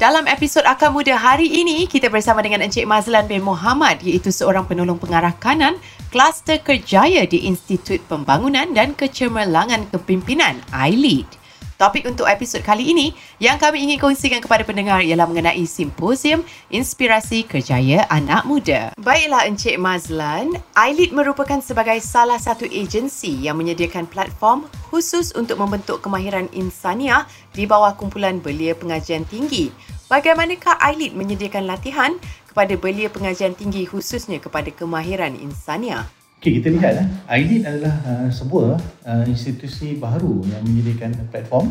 Dalam episod Akal Muda hari ini, kita bersama dengan Encik Mazlan bin Muhammad iaitu seorang penolong pengarah kanan Kluster Kerjaya di Institut Pembangunan dan Kecemerlangan Kepimpinan, ILEAD. Topik untuk episod kali ini yang kami ingin kongsikan kepada pendengar ialah mengenai Simposium Inspirasi Kerjaya Anak Muda. Baiklah Encik Mazlan, ILEAD merupakan sebagai salah satu agensi yang menyediakan platform khusus untuk membentuk kemahiran insaniah di bawah kumpulan belia pengajian tinggi. Bagaimanakah ILEAD menyediakan latihan kepada belia pengajian tinggi khususnya kepada kemahiran insaniah? Okey, kita lihat eh, ILEAD adalah uh, sebuah uh, institusi baru yang menyediakan platform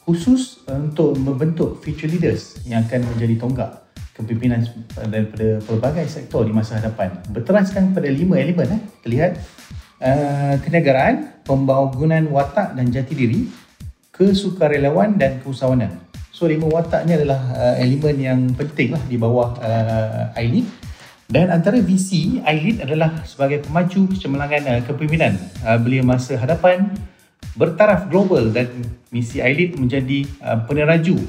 khusus untuk membentuk future leaders yang akan menjadi tonggak kepimpinan daripada pelbagai sektor di masa hadapan. Berteraskan kepada lima elemen. Eh. Kita lihat uh, kenegaraan, pembangunan watak dan jati diri, kesukarelawan dan keusahawanan. So, lima watak ni adalah uh, elemen yang penting lah di bawah uh, ILEAD dan antara visi ILEAD adalah sebagai pemaju kecemerlangan uh, kepimpinan uh, belia masa hadapan bertaraf global dan misi ILEAD menjadi uh, peneraju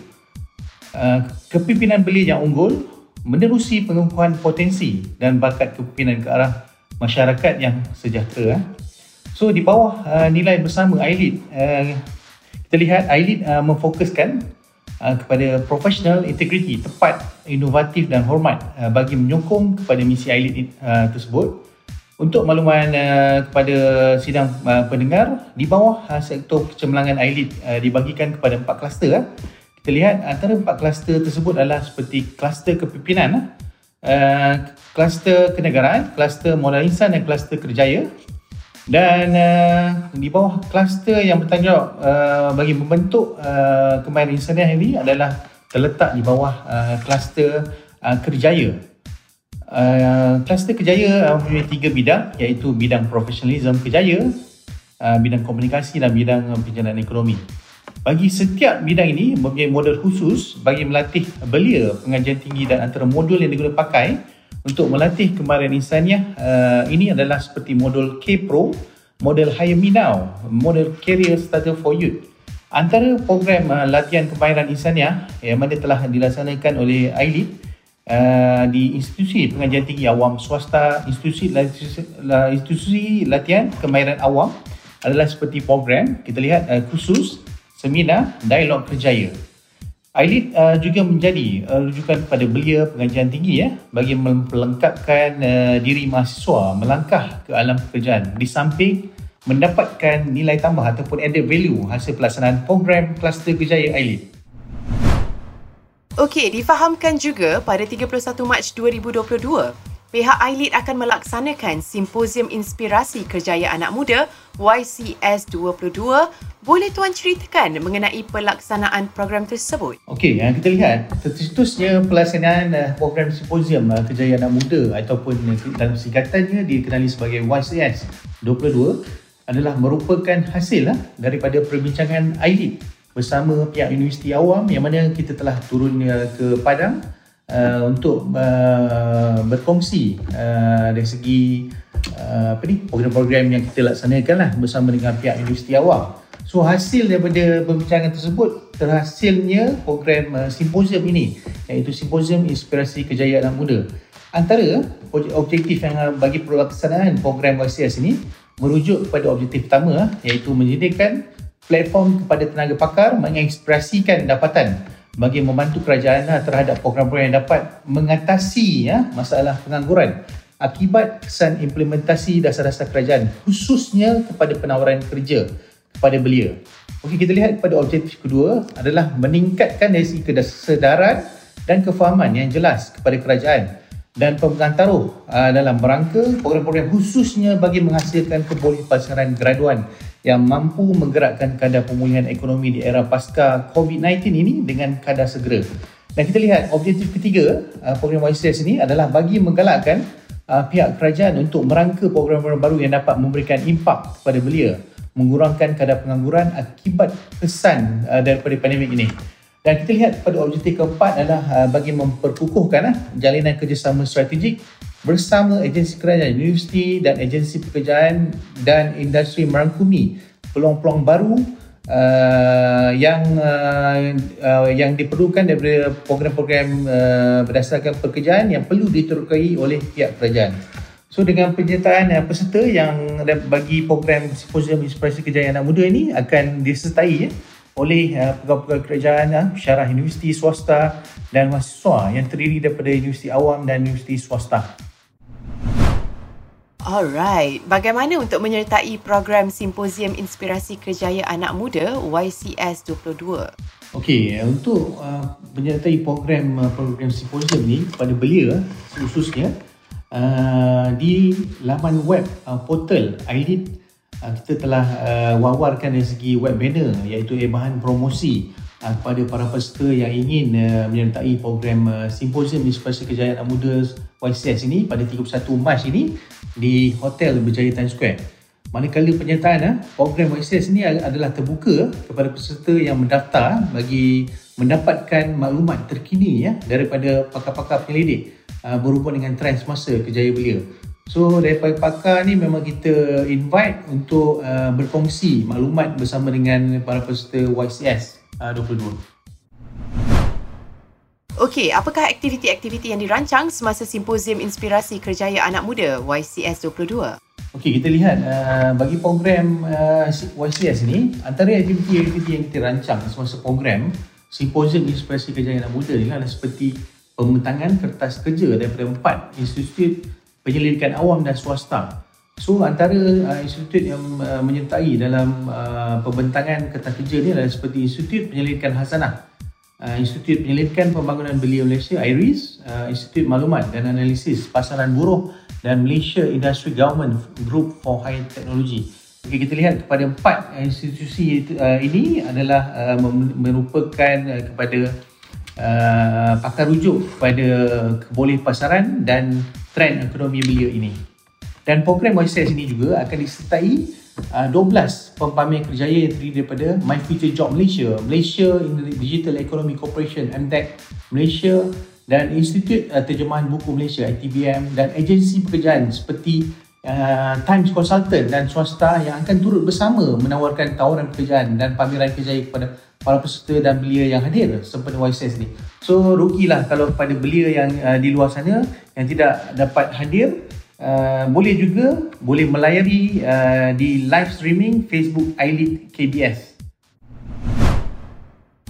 uh, kepimpinan belia yang unggul menerusi pengukuhan potensi dan bakat kepimpinan ke arah masyarakat yang sejahtera. Uh. So di bawah uh, nilai bersama ILEAD, uh, kita lihat ILEAD uh, memfokuskan Uh, kepada profesional integriti tepat, inovatif dan hormat uh, bagi menyokong kepada misi ILIT uh, tersebut. Untuk makluman kepada sidang pendengar, di bawah sektor kecemerlangan ILIT dibagikan kepada empat kluster. Kita lihat antara empat kluster tersebut adalah seperti kluster kepimpinan, kluster kenegaraan, kluster modal insan dan kluster kerjaya. Dan uh, di bawah kluster yang bertanggungjawab uh, bagi membentuk uh, kemahiran insaniah ini adalah terletak di bawah uh, kluster uh, kerjaya. Uh, kluster kerjaya uh, mempunyai tiga bidang iaitu bidang profesionalism kerjaya, uh, bidang komunikasi dan bidang penjanaan ekonomi. Bagi setiap bidang ini mempunyai model khusus bagi melatih belia pengajian tinggi dan antara modul yang digunakan pakai untuk melatih kemahiran insaniah uh, ini adalah seperti modul K-Pro, model Hire Me Now, model Career Starter for Youth. Antara program uh, latihan kemahiran insaniah yang mana telah dilaksanakan oleh ILEAD uh, di institusi pengajian tinggi awam swasta, institusi, institusi latihan kemahiran awam adalah seperti program kita lihat uh, khusus seminar dialog kerjaya. ILIT uh, juga menjadi uh, rujukan kepada belia pengajian tinggi ya bagi melengkapkan uh, diri mahasiswa melangkah ke alam pekerjaan di samping mendapatkan nilai tambah ataupun added value hasil pelaksanaan program kluster kejayaan ILIT. Okey, difahamkan juga pada 31 Mac 2022, pihak ILIT akan melaksanakan Simposium Inspirasi Kerjaya Anak Muda YCS 22 boleh tuan ceritakan mengenai pelaksanaan program tersebut? Okey, yang kita lihat tercetusnya pelaksanaan uh, program simposium uh, kejayaan anak muda ataupun uh, dalam singkatannya dikenali sebagai YCS 22 adalah merupakan hasil daripada perbincangan ILIT bersama pihak Universiti Awam yang mana kita telah turun ke Padang uh, untuk uh, berkongsi uh, dari segi uh, apa ni program-program yang kita laksanakan lah bersama dengan pihak Universiti Awam. So hasil daripada perbincangan tersebut terhasilnya program uh, simposium ini iaitu Simposium Inspirasi Kejayaan Anak Muda. Antara objektif yang uh, bagi pelaksanaan program YCS ini merujuk kepada objektif pertama iaitu menyediakan platform kepada tenaga pakar mengekspresikan dapatan bagi membantu kerajaan uh, terhadap program-program yang dapat mengatasi ya, masalah pengangguran akibat kesan implementasi dasar-dasar kerajaan khususnya kepada penawaran kerja kepada belia. Okey, kita lihat pada objektif kedua adalah meningkatkan dari segi kesedaran dan kefahaman yang jelas kepada kerajaan dan pemegang taruh uh, dalam rangka program-program khususnya bagi menghasilkan kebolehpasaran graduan yang mampu menggerakkan kadar pemulihan ekonomi di era pasca COVID-19 ini dengan kadar segera. Dan kita lihat objektif ketiga uh, program YCS ini adalah bagi menggalakkan uh, pihak kerajaan untuk merangka program-program baru yang dapat memberikan impak kepada belia mengurangkan kadar pengangguran akibat kesan uh, daripada pandemik ini. Dan kita lihat pada objektif keempat adalah uh, bagi memperkukuhkan uh, jalinan kerjasama strategik bersama agensi kerajaan, universiti dan agensi pekerjaan dan industri merangkumi peluang-peluang baru uh, yang uh, uh, yang diperlukan daripada program-program uh, berdasarkan pekerjaan yang perlu diterokai oleh pihak kerajaan. So dengan penyertaan uh, peserta yang bagi program Simposium Inspirasi Kejayaan Anak Muda ini akan disertai ya, oleh uh, pegawai-pegawai kerajaan, uh, syarah universiti swasta dan mahasiswa yang terdiri daripada universiti awam dan universiti swasta. Alright, bagaimana untuk menyertai program Simposium Inspirasi Kerjaya Anak Muda YCS 22? Okey, untuk uh, menyertai program uh, program simposium ni pada belia khususnya uh, di laman web uh, portal ILIT uh, kita telah uh, wawarkan dari segi web banner iaitu bahan promosi uh, kepada para peserta yang ingin uh, menyertai program uh, Simposium Inspirasi Kejayaan Anak Muda YCS ini pada 31 Mac ini di Hotel Berjaya Times Square. Manakala penyertaan uh, program YCS ini adalah terbuka kepada peserta yang mendaftar bagi mendapatkan maklumat terkini ya daripada pakar-pakar penyelidik uh, berhubung dengan trend semasa kejayaan belia. So daripada pakar ni memang kita invite untuk uh, berkongsi maklumat bersama dengan para peserta YCS uh, 22. Okey, apakah aktiviti-aktiviti yang dirancang semasa Simposium Inspirasi Kerjaya Anak Muda YCS 22? Okey, kita lihat uh, bagi program uh, YCS ni, antara aktiviti-aktiviti yang kita rancang semasa program Simposium Inspirasi Kerjaya Anak Muda ni adalah seperti pembentangan kertas kerja daripada empat institut penyelidikan awam dan swasta So antara uh, institut yang uh, menyertai dalam uh, pembentangan kertas kerja ni adalah seperti Institut Penyelidikan Hasanah, uh, Institut Penyelidikan Pembangunan Belia Malaysia IRIS, uh, Institut Maklumat dan Analisis Pasaran Buruh dan Malaysia Industry Government Group for High Technology. Okay, kita lihat kepada empat institusi uh, ini adalah uh, merupakan uh, kepada pakar rujuk kepada keboleh pasaran dan trend ekonomi belia ini. Dan program YCS ini juga akan disertai uh, 12 pempamer kerjaya yang terdiri daripada My Future Job Malaysia, Malaysia Digital Economy Corporation, MDEC Malaysia dan Institut uh, Terjemahan Buku Malaysia, ITBM dan agensi pekerjaan seperti uh, Times Consultant dan swasta yang akan turut bersama menawarkan tawaran pekerjaan dan pameran kerjaya kepada para peserta dan belia yang hadir sempena YCS ni. So rugilah kalau pada belia yang uh, di luar sana yang tidak dapat hadir Uh, boleh juga boleh melayari uh, di live streaming Facebook Ailit KBS.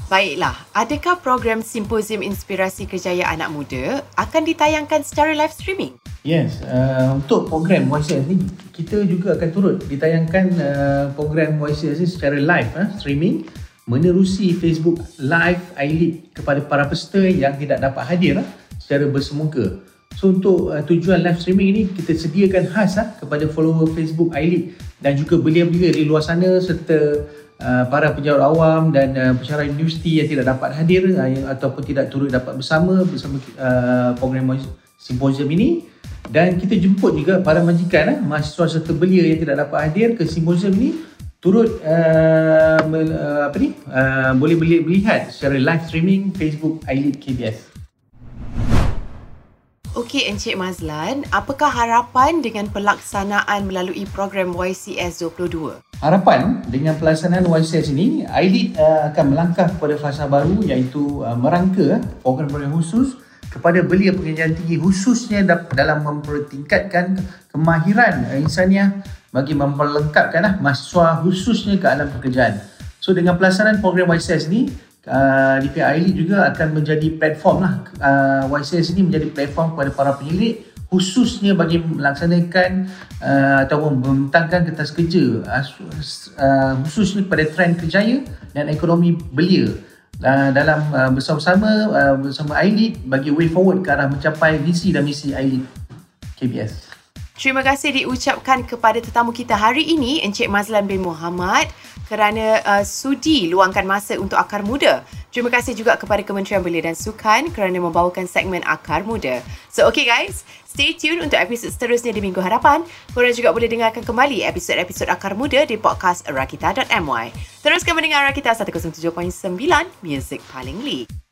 Baiklah, adakah program Simposium Inspirasi Kerjaya Anak Muda akan ditayangkan secara live streaming? Yes, uh, untuk program YCS ni kita juga akan turut ditayangkan uh, program YCS ni secara live uh, streaming menerusi Facebook Live Ailit kepada para peserta yang tidak dapat hadir uh, secara bersemuka. So untuk uh, tujuan live streaming ini kita sediakan khas uh, kepada follower Facebook Ailit dan juga belia-belia di luar sana serta uh, para penjawat awam dan uh, pensyarah universiti yang tidak dapat hadir uh, yang, ataupun tidak turut dapat bersama bersama uh, program simposium ini dan kita jemput juga para majikan uh, mahasiswa serta belia yang tidak dapat hadir ke simposium ini turut uh, uh, apa ni uh, boleh melihat secara live streaming Facebook Ailit KBS. Okey Encik Mazlan, apakah harapan dengan pelaksanaan melalui program YCS 22? Harapan dengan pelaksanaan YCS ini, ILIT uh, akan melangkah kepada fasa baru iaitu uh, merangka program-program khusus kepada belia pengajian tinggi khususnya dalam mempertingkatkan kemahiran uh, insaniah bagi memperlengkapkan uh, mahasiswa khususnya ke alam pekerjaan. So dengan pelaksanaan program YCS ini, uh, DPI juga akan menjadi platform lah. Uh, YCS ini menjadi platform kepada para penyelidik khususnya bagi melaksanakan uh, atau membentangkan kertas kerja uh, khususnya pada trend kerjaya dan ekonomi belia. Uh, dalam uh, bersama-sama uh, bersama ILIT bagi way forward ke arah mencapai visi dan misi ILIT KBS. Terima kasih diucapkan kepada tetamu kita hari ini Encik Mazlan bin Muhammad kerana uh, sudi luangkan masa untuk Akar Muda. Terima kasih juga kepada Kementerian Belia dan Sukan kerana membawakan segmen Akar Muda. So okay guys, stay tune untuk episod seterusnya di minggu hadapan. Korang juga boleh dengarkan kembali episod-episod Akar Muda di podcast rakita.my. Teruskan mendengar Rakita 107.9 Music Paling League.